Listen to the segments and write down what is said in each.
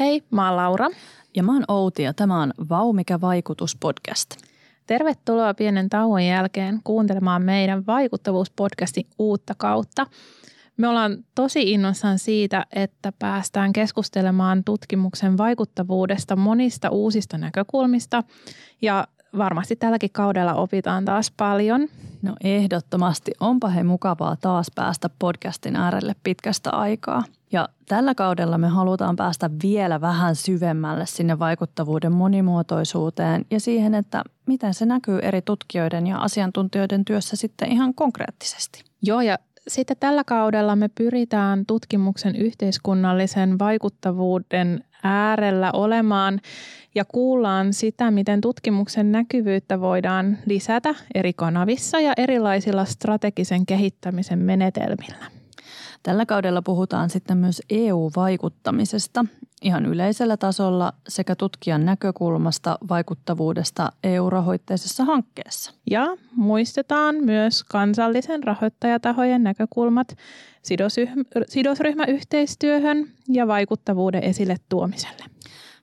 Hei, mä oon Laura. Ja mä oon Outi ja tämä on Vau mikä vaikutus podcast. Tervetuloa pienen tauon jälkeen kuuntelemaan meidän vaikuttavuuspodcastin uutta kautta. Me ollaan tosi innoissaan siitä, että päästään keskustelemaan tutkimuksen vaikuttavuudesta monista uusista näkökulmista ja varmasti tälläkin kaudella opitaan taas paljon. No ehdottomasti. Onpa he mukavaa taas päästä podcastin äärelle pitkästä aikaa. Ja tällä kaudella me halutaan päästä vielä vähän syvemmälle sinne vaikuttavuuden monimuotoisuuteen ja siihen, että miten se näkyy eri tutkijoiden ja asiantuntijoiden työssä sitten ihan konkreettisesti. Joo, ja sitten tällä kaudella me pyritään tutkimuksen yhteiskunnallisen vaikuttavuuden äärellä olemaan ja kuullaan sitä, miten tutkimuksen näkyvyyttä voidaan lisätä eri kanavissa ja erilaisilla strategisen kehittämisen menetelmillä. Tällä kaudella puhutaan sitten myös EU-vaikuttamisesta ihan yleisellä tasolla sekä tutkijan näkökulmasta vaikuttavuudesta EU-rahoitteisessa hankkeessa. Ja muistetaan myös kansallisen rahoittajatahojen näkökulmat sidosryhmäyhteistyöhön ja vaikuttavuuden esille tuomiselle.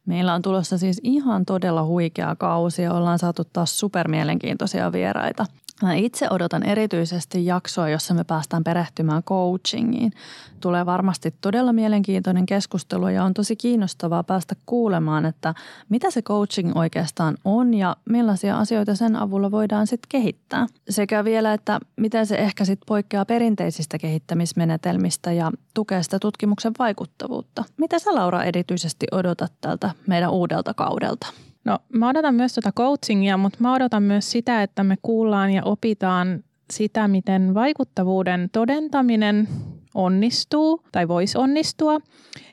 Meillä on tulossa siis ihan todella huikea kausi ja ollaan saatu taas supermielenkiintoisia vieraita. Mä itse odotan erityisesti jaksoa, jossa me päästään perehtymään coachingiin. Tulee varmasti todella mielenkiintoinen keskustelu ja on tosi kiinnostavaa päästä kuulemaan, että mitä se coaching oikeastaan on ja millaisia asioita sen avulla voidaan sitten kehittää. Sekä vielä, että miten se ehkä sitten poikkeaa perinteisistä kehittämismenetelmistä ja tukee sitä tutkimuksen vaikuttavuutta. Mitä sä Laura erityisesti odotat tältä meidän uudelta kaudelta? No mä odotan myös tuota coachingia, mutta mä odotan myös sitä, että me kuullaan ja opitaan sitä, miten vaikuttavuuden todentaminen onnistuu tai voisi onnistua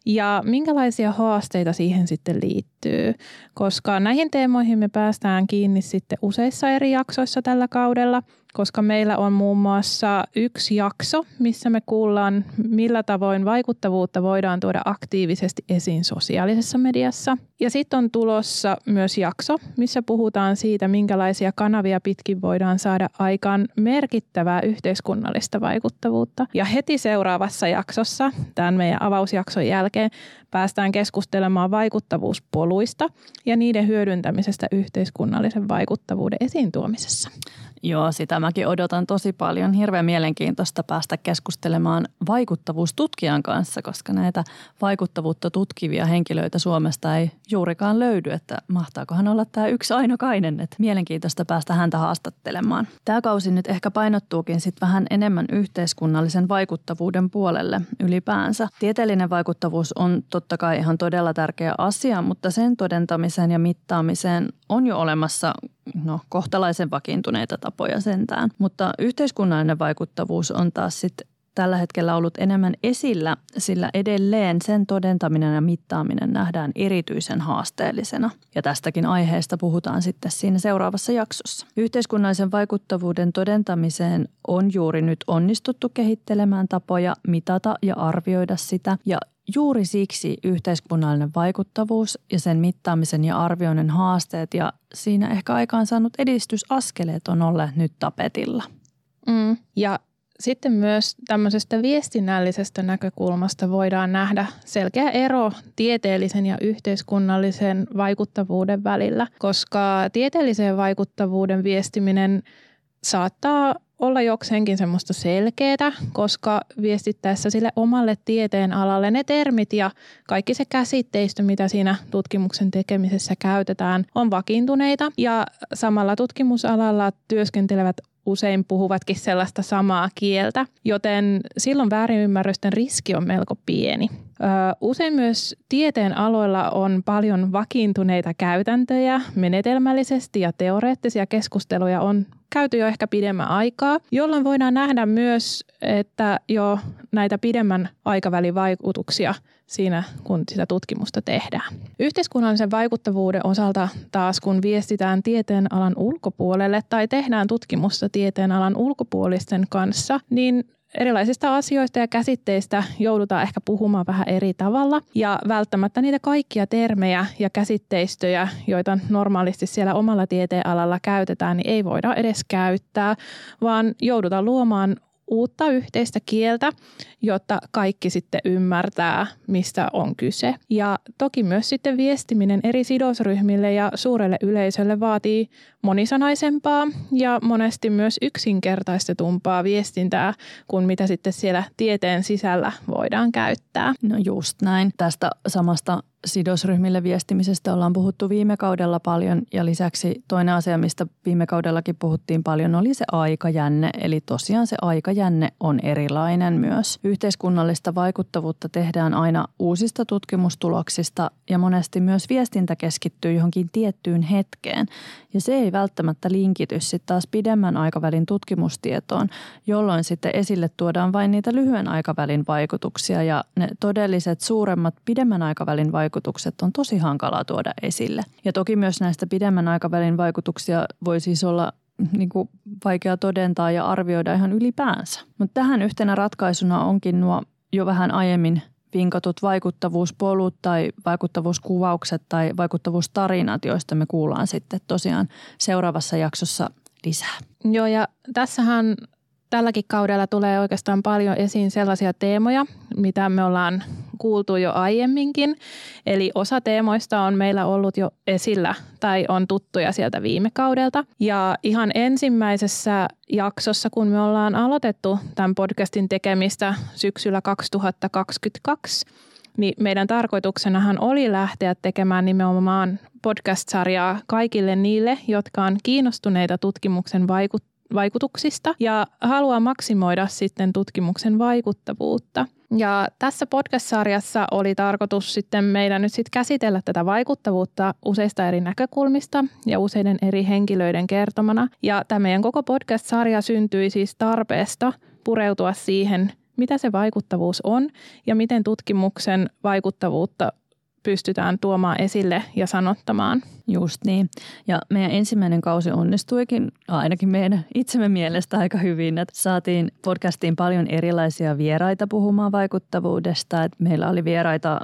ja minkälaisia haasteita siihen sitten liittyy, koska näihin teemoihin me päästään kiinni sitten useissa eri jaksoissa tällä kaudella – koska meillä on muun muassa yksi jakso, missä me kuullaan, millä tavoin vaikuttavuutta voidaan tuoda aktiivisesti esiin sosiaalisessa mediassa. Ja sitten on tulossa myös jakso, missä puhutaan siitä, minkälaisia kanavia pitkin voidaan saada aikaan merkittävää yhteiskunnallista vaikuttavuutta. Ja heti seuraavassa jaksossa, tämän meidän avausjakson jälkeen, päästään keskustelemaan vaikuttavuuspoluista ja niiden hyödyntämisestä yhteiskunnallisen vaikuttavuuden esiin tuomisessa. Joo, sitä mäkin odotan tosi paljon. Hirveän mielenkiintoista päästä keskustelemaan vaikuttavuustutkijan kanssa, koska näitä vaikuttavuutta tutkivia henkilöitä Suomesta ei juurikaan löydy, että mahtaakohan olla tämä yksi ainokainen, että mielenkiintoista päästä häntä haastattelemaan. Tämä kausi nyt ehkä painottuukin sitten vähän enemmän yhteiskunnallisen vaikuttavuuden puolelle ylipäänsä. Tieteellinen vaikuttavuus on totta kai ihan todella tärkeä asia, mutta sen todentamiseen ja mittaamiseen on jo olemassa no, kohtalaisen vakiintuneita tapoja sentään. Mutta yhteiskunnallinen vaikuttavuus on taas sitten tällä hetkellä ollut enemmän esillä, sillä edelleen sen todentaminen ja mittaaminen nähdään erityisen haasteellisena. Ja tästäkin aiheesta puhutaan sitten siinä seuraavassa jaksossa. Yhteiskunnallisen vaikuttavuuden todentamiseen on juuri nyt onnistuttu kehittelemään tapoja mitata ja arvioida sitä, ja Juuri siksi yhteiskunnallinen vaikuttavuus ja sen mittaamisen ja arvioinnin haasteet ja siinä ehkä aikaan saanut edistysaskeleet on olleet nyt tapetilla. Mm. Ja sitten myös tämmöisestä viestinnällisestä näkökulmasta voidaan nähdä selkeä ero tieteellisen ja yhteiskunnallisen vaikuttavuuden välillä, koska tieteellisen vaikuttavuuden viestiminen saattaa olla jokseenkin semmoista selkeää, koska viestittäessä sille omalle tieteen alalle ne termit ja kaikki se käsitteistö, mitä siinä tutkimuksen tekemisessä käytetään, on vakiintuneita. Ja samalla tutkimusalalla työskentelevät usein puhuvatkin sellaista samaa kieltä, joten silloin väärinymmärrysten riski on melko pieni. Usein myös tieteen aloilla on paljon vakiintuneita käytäntöjä, menetelmällisesti ja teoreettisia keskusteluja on käyty jo ehkä pidemmän aikaa, jolloin voidaan nähdä myös, että jo näitä pidemmän aikavälin vaikutuksia siinä, kun sitä tutkimusta tehdään. Yhteiskunnallisen vaikuttavuuden osalta taas, kun viestitään tieteen alan ulkopuolelle tai tehdään tutkimusta tieteen alan ulkopuolisten kanssa, niin erilaisista asioista ja käsitteistä joudutaan ehkä puhumaan vähän eri tavalla. Ja välttämättä niitä kaikkia termejä ja käsitteistöjä, joita normaalisti siellä omalla tieteenalalla käytetään, niin ei voida edes käyttää, vaan joudutaan luomaan uutta yhteistä kieltä, jotta kaikki sitten ymmärtää, mistä on kyse. Ja toki myös sitten viestiminen eri sidosryhmille ja suurelle yleisölle vaatii monisanaisempaa ja monesti myös yksinkertaistetumpaa viestintää kuin mitä sitten siellä tieteen sisällä voidaan käyttää. No just näin. Tästä samasta sidosryhmille viestimisestä ollaan puhuttu viime kaudella paljon ja lisäksi toinen asia, mistä viime kaudellakin puhuttiin paljon, oli se aikajänne. Eli tosiaan se aikajänne on erilainen myös. Yhteiskunnallista vaikuttavuutta tehdään aina uusista tutkimustuloksista ja monesti myös viestintä keskittyy johonkin tiettyyn hetkeen. Ja se ei välttämättä linkity sitten taas pidemmän aikavälin tutkimustietoon, jolloin sitten esille tuodaan vain niitä lyhyen aikavälin vaikutuksia ja ne todelliset suuremmat pidemmän aikavälin vaikutukset on tosi hankalaa tuoda esille. Ja toki myös näistä pidemmän aikavälin vaikutuksia voi siis olla niin kuin vaikea todentaa ja arvioida ihan ylipäänsä. Mutta tähän yhtenä ratkaisuna onkin nuo jo vähän aiemmin vinkatut vaikuttavuuspolut tai vaikuttavuuskuvaukset tai vaikuttavuustarinat, joista me kuullaan sitten tosiaan seuraavassa jaksossa lisää. Joo ja tässähän tälläkin kaudella tulee oikeastaan paljon esiin sellaisia teemoja, mitä me ollaan kuultu jo aiemminkin. Eli osa teemoista on meillä ollut jo esillä tai on tuttuja sieltä viime kaudelta. Ja ihan ensimmäisessä jaksossa, kun me ollaan aloitettu tämän podcastin tekemistä syksyllä 2022, niin meidän tarkoituksenahan oli lähteä tekemään nimenomaan podcast-sarjaa kaikille niille, jotka on kiinnostuneita tutkimuksen vaikut- vaikutuksista ja haluaa maksimoida sitten tutkimuksen vaikuttavuutta. Ja tässä podcast-sarjassa oli tarkoitus sitten meidän nyt sitten käsitellä tätä vaikuttavuutta useista eri näkökulmista ja useiden eri henkilöiden kertomana. Ja tämä meidän koko podcast-sarja syntyi siis tarpeesta pureutua siihen, mitä se vaikuttavuus on ja miten tutkimuksen vaikuttavuutta pystytään tuomaan esille ja sanottamaan. Just niin. Ja meidän ensimmäinen kausi onnistuikin ainakin meidän itsemme mielestä aika hyvin. Että saatiin podcastiin paljon erilaisia vieraita puhumaan vaikuttavuudesta. Että meillä oli vieraita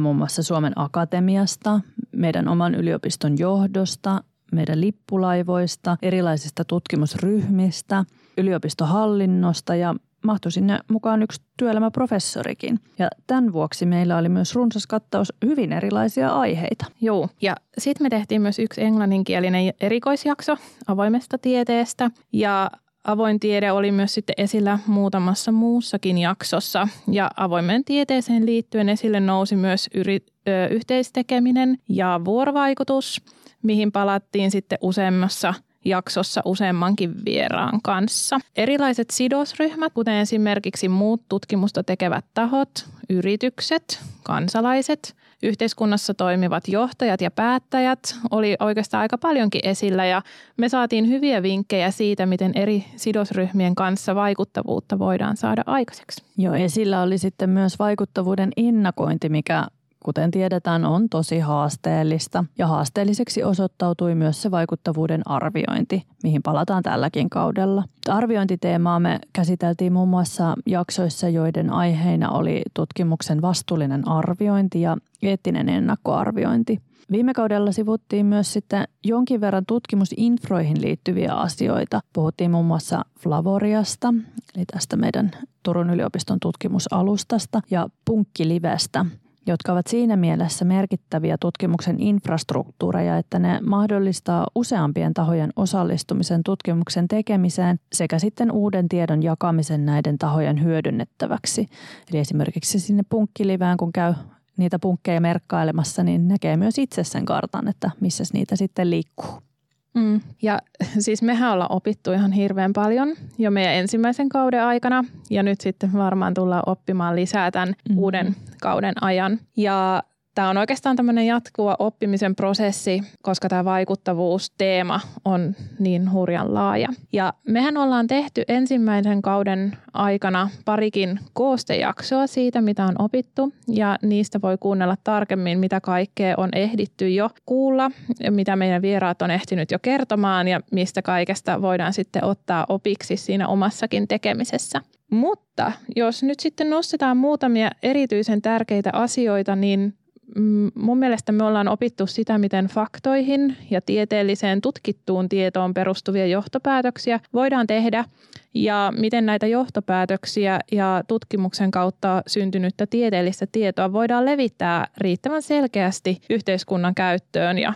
muun muassa Suomen Akatemiasta, meidän oman yliopiston johdosta, meidän lippulaivoista, erilaisista tutkimusryhmistä, yliopistohallinnosta ja mahtui sinne mukaan yksi työelämäprofessorikin. Ja tämän vuoksi meillä oli myös runsas kattaus hyvin erilaisia aiheita. Joo, ja sitten me tehtiin myös yksi englanninkielinen erikoisjakso avoimesta tieteestä. Ja avoin tiede oli myös sitten esillä muutamassa muussakin jaksossa. Ja avoimen tieteeseen liittyen esille nousi myös yri, ö, yhteistekeminen ja vuorovaikutus, mihin palattiin sitten useammassa – jaksossa useammankin vieraan kanssa. Erilaiset sidosryhmät, kuten esimerkiksi muut tutkimusta tekevät tahot, yritykset, kansalaiset, yhteiskunnassa toimivat johtajat ja päättäjät oli oikeastaan aika paljonkin esillä ja me saatiin hyviä vinkkejä siitä, miten eri sidosryhmien kanssa vaikuttavuutta voidaan saada aikaiseksi. Joo, esillä oli sitten myös vaikuttavuuden ennakointi, mikä kuten tiedetään, on tosi haasteellista. Ja haasteelliseksi osoittautui myös se vaikuttavuuden arviointi, mihin palataan tälläkin kaudella. Arviointiteemaa me käsiteltiin muun muassa jaksoissa, joiden aiheina oli tutkimuksen vastuullinen arviointi ja eettinen ennakkoarviointi. Viime kaudella sivuttiin myös sitten jonkin verran tutkimusinfroihin liittyviä asioita. Puhuttiin muun muassa Flavoriasta, eli tästä meidän Turun yliopiston tutkimusalustasta ja Punkkilivestä – jotka ovat siinä mielessä merkittäviä tutkimuksen infrastruktuureja, että ne mahdollistaa useampien tahojen osallistumisen tutkimuksen tekemiseen sekä sitten uuden tiedon jakamisen näiden tahojen hyödynnettäväksi. Eli esimerkiksi sinne punkkilivään, kun käy niitä punkkeja merkkailemassa, niin näkee myös itse sen kartan, että missä niitä sitten liikkuu. Mm. Ja siis mehän ollaan opittu ihan hirveän paljon jo meidän ensimmäisen kauden aikana ja nyt sitten varmaan tullaan oppimaan lisää tämän mm-hmm. uuden kauden ajan. Ja Tämä on oikeastaan tämmöinen jatkuva oppimisen prosessi, koska tämä vaikuttavuusteema on niin hurjan laaja. Ja mehän ollaan tehty ensimmäisen kauden aikana parikin koostejaksoa siitä, mitä on opittu, ja niistä voi kuunnella tarkemmin, mitä kaikkea on ehditty jo kuulla, mitä meidän vieraat on ehtinyt jo kertomaan, ja mistä kaikesta voidaan sitten ottaa opiksi siinä omassakin tekemisessä. Mutta jos nyt sitten nostetaan muutamia erityisen tärkeitä asioita, niin mun mielestä me ollaan opittu sitä, miten faktoihin ja tieteelliseen tutkittuun tietoon perustuvia johtopäätöksiä voidaan tehdä ja miten näitä johtopäätöksiä ja tutkimuksen kautta syntynyttä tieteellistä tietoa voidaan levittää riittävän selkeästi yhteiskunnan käyttöön ja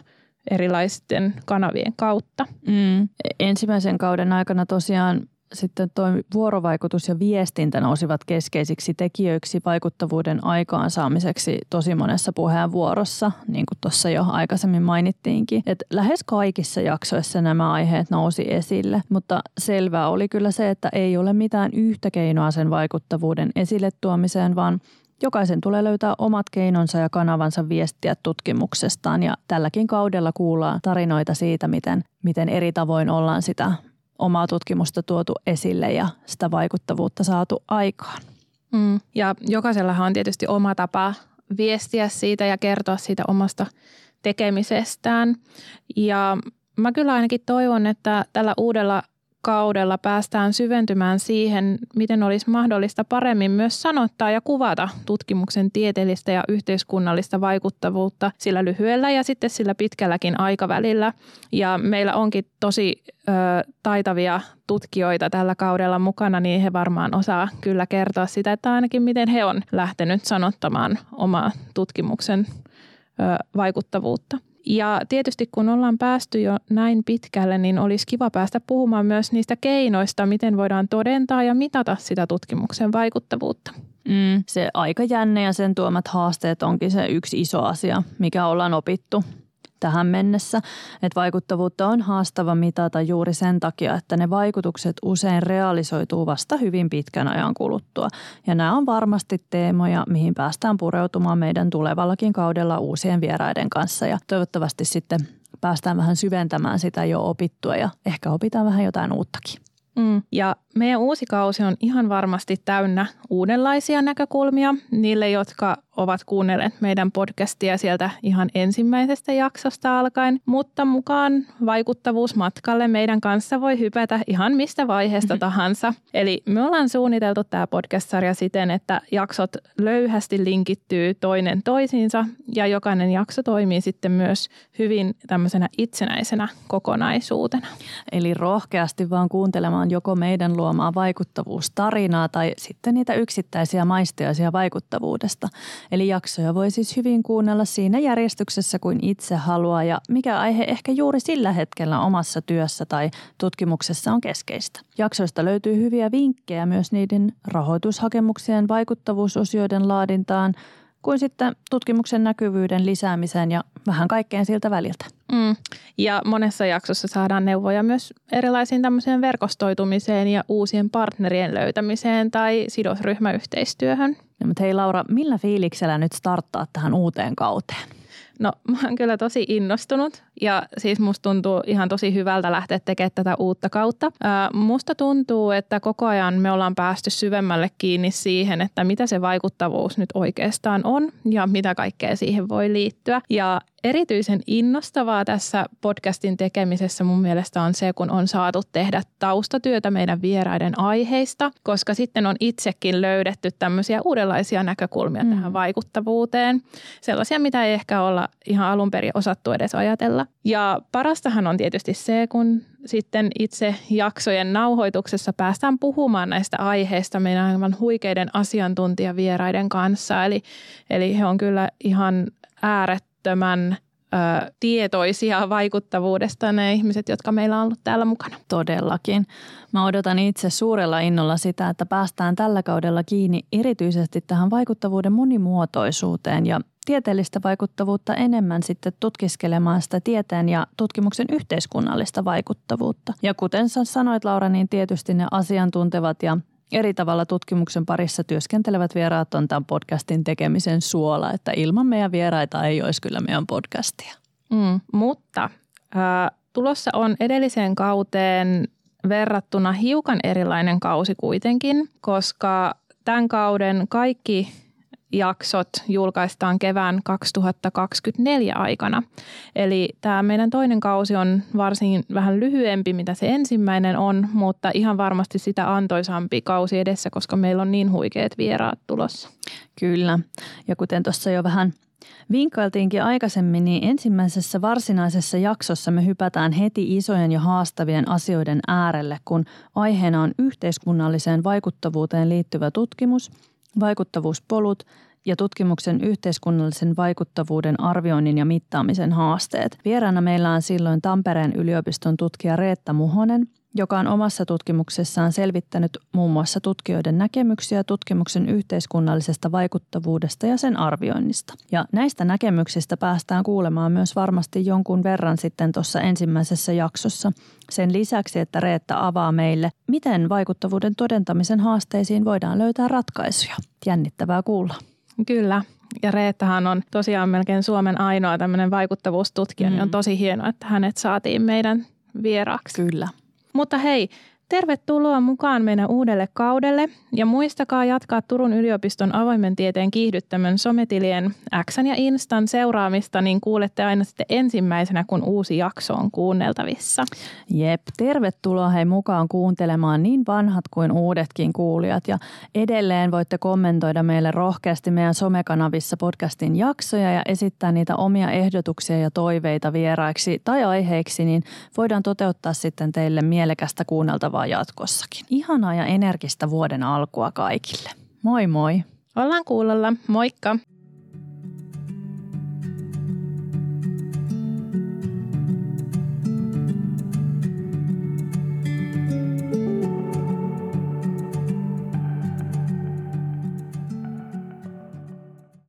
erilaisten kanavien kautta. Mm. Ensimmäisen kauden aikana tosiaan sitten tuo vuorovaikutus ja viestintä nousivat keskeisiksi tekijöiksi vaikuttavuuden aikaansaamiseksi tosi monessa puheenvuorossa, niin kuin tuossa jo aikaisemmin mainittiinkin. Et lähes kaikissa jaksoissa nämä aiheet nousi esille, mutta selvää oli kyllä se, että ei ole mitään yhtä keinoa sen vaikuttavuuden esille tuomiseen, vaan Jokaisen tulee löytää omat keinonsa ja kanavansa viestiä tutkimuksestaan ja tälläkin kaudella kuullaan tarinoita siitä, miten, miten eri tavoin ollaan sitä omaa tutkimusta tuotu esille ja sitä vaikuttavuutta saatu aikaan. Mm. Ja jokaisellahan on tietysti oma tapa viestiä siitä ja kertoa siitä omasta tekemisestään. Ja mä kyllä ainakin toivon, että tällä uudella kaudella päästään syventymään siihen, miten olisi mahdollista paremmin myös sanottaa ja kuvata tutkimuksen tieteellistä ja yhteiskunnallista vaikuttavuutta sillä lyhyellä ja sitten sillä pitkälläkin aikavälillä. Ja meillä onkin tosi ö, taitavia tutkijoita tällä kaudella mukana, niin he varmaan osaa kyllä kertoa sitä, että ainakin miten he on lähtenyt sanottamaan omaa tutkimuksen ö, vaikuttavuutta. Ja tietysti kun ollaan päästy jo näin pitkälle, niin olisi kiva päästä puhumaan myös niistä keinoista, miten voidaan todentaa ja mitata sitä tutkimuksen vaikuttavuutta. Mm, se aikajänne ja sen tuomat haasteet onkin se yksi iso asia, mikä ollaan opittu tähän mennessä, että vaikuttavuutta on haastava mitata juuri sen takia, että ne vaikutukset usein realisoituu vasta hyvin pitkän ajan kuluttua. Ja nämä on varmasti teemoja, mihin päästään pureutumaan meidän tulevallakin kaudella uusien vieraiden kanssa ja toivottavasti sitten päästään vähän syventämään sitä jo opittua ja ehkä opitaan vähän jotain uuttakin. Mm. Ja meidän uusi kausi on ihan varmasti täynnä uudenlaisia näkökulmia niille, jotka ovat kuunnelleet meidän podcastia sieltä ihan ensimmäisestä jaksosta alkaen, mutta mukaan vaikuttavuusmatkalle meidän kanssa voi hypätä ihan mistä vaiheesta tahansa. Eli me ollaan suunniteltu tämä podcast-sarja siten, että jaksot löyhästi linkittyy toinen toisiinsa ja jokainen jakso toimii sitten myös hyvin tämmöisenä itsenäisenä kokonaisuutena. Eli rohkeasti vaan kuuntelemaan joko meidän luomaa vaikuttavuustarinaa tai sitten niitä yksittäisiä maistiaisia vaikuttavuudesta. Eli jaksoja voi siis hyvin kuunnella siinä järjestyksessä kuin itse haluaa ja mikä aihe ehkä juuri sillä hetkellä omassa työssä tai tutkimuksessa on keskeistä. Jaksoista löytyy hyviä vinkkejä myös niiden rahoitushakemuksien vaikuttavuusosioiden laadintaan – kuin sitten tutkimuksen näkyvyyden lisäämiseen ja vähän kaikkeen siltä väliltä. Mm. Ja monessa jaksossa saadaan neuvoja myös erilaisiin tämmöiseen verkostoitumiseen ja uusien partnerien löytämiseen tai sidosryhmäyhteistyöhön. No, mutta hei Laura, millä fiiliksellä nyt starttaa tähän uuteen kauteen? No mä oon kyllä tosi innostunut ja siis musta tuntuu ihan tosi hyvältä lähteä tekemään tätä uutta kautta. Ää, musta tuntuu, että koko ajan me ollaan päästy syvemmälle kiinni siihen, että mitä se vaikuttavuus nyt oikeastaan on ja mitä kaikkea siihen voi liittyä. Ja erityisen innostavaa tässä podcastin tekemisessä mun mielestä on se, kun on saatu tehdä taustatyötä meidän vieraiden aiheista, koska sitten on itsekin löydetty tämmöisiä uudenlaisia näkökulmia mm. tähän vaikuttavuuteen. Sellaisia, mitä ei ehkä olla ihan alun perin osattu edes ajatella. Ja parastahan on tietysti se, kun sitten itse jaksojen nauhoituksessa päästään puhumaan näistä aiheista meidän aivan huikeiden asiantuntijavieraiden kanssa. Eli, eli he on kyllä ihan äärettömän ö, tietoisia vaikuttavuudesta ne ihmiset, jotka meillä on ollut täällä mukana. Todellakin. Mä odotan itse suurella innolla sitä, että päästään tällä kaudella kiinni erityisesti tähän vaikuttavuuden monimuotoisuuteen ja tieteellistä vaikuttavuutta enemmän sitten tutkiskelemaan sitä tieteen ja tutkimuksen yhteiskunnallista vaikuttavuutta. Ja kuten sä sanoit Laura, niin tietysti ne asiantuntevat ja eri tavalla tutkimuksen parissa työskentelevät vieraat on tämän podcastin tekemisen suola, että ilman meidän vieraita ei olisi kyllä meidän podcastia. Mm, mutta äh, tulossa on edelliseen kauteen verrattuna hiukan erilainen kausi kuitenkin, koska tämän kauden kaikki jaksot julkaistaan kevään 2024 aikana. Eli tämä meidän toinen kausi on varsin vähän lyhyempi, mitä se ensimmäinen on, mutta ihan varmasti sitä antoisampi kausi edessä, koska meillä on niin huikeat vieraat tulossa. Kyllä. Ja kuten tuossa jo vähän Vinkkailtiinkin aikaisemmin, niin ensimmäisessä varsinaisessa jaksossa me hypätään heti isojen ja haastavien asioiden äärelle, kun aiheena on yhteiskunnalliseen vaikuttavuuteen liittyvä tutkimus, vaikuttavuuspolut ja tutkimuksen yhteiskunnallisen vaikuttavuuden arvioinnin ja mittaamisen haasteet. Vieraana meillä on silloin Tampereen yliopiston tutkija Reetta Muhonen – joka on omassa tutkimuksessaan selvittänyt muun muassa tutkijoiden näkemyksiä tutkimuksen yhteiskunnallisesta vaikuttavuudesta ja sen arvioinnista. Ja näistä näkemyksistä päästään kuulemaan myös varmasti jonkun verran sitten tuossa ensimmäisessä jaksossa. Sen lisäksi, että Reetta avaa meille, miten vaikuttavuuden todentamisen haasteisiin voidaan löytää ratkaisuja. Jännittävää kuulla. Kyllä, ja Reettahan on tosiaan melkein Suomen ainoa tämmöinen vaikuttavuustutkija, mm. niin on tosi hienoa, että hänet saatiin meidän vieraaksi. Kyllä. Mutta hei, Tervetuloa mukaan meidän uudelle kaudelle ja muistakaa jatkaa Turun yliopiston avoimen tieteen kiihdyttämön sometilien X ja Instan seuraamista, niin kuulette aina sitten ensimmäisenä, kun uusi jakso on kuunneltavissa. Jep, tervetuloa hei mukaan kuuntelemaan niin vanhat kuin uudetkin kuulijat ja edelleen voitte kommentoida meille rohkeasti meidän somekanavissa podcastin jaksoja ja esittää niitä omia ehdotuksia ja toiveita vieraiksi tai aiheiksi, niin voidaan toteuttaa sitten teille mielekästä kuunneltavaa seuraavaa jatkossakin. Ihanaa ja energistä vuoden alkua kaikille. Moi moi! Ollaan kuulolla. Moikka!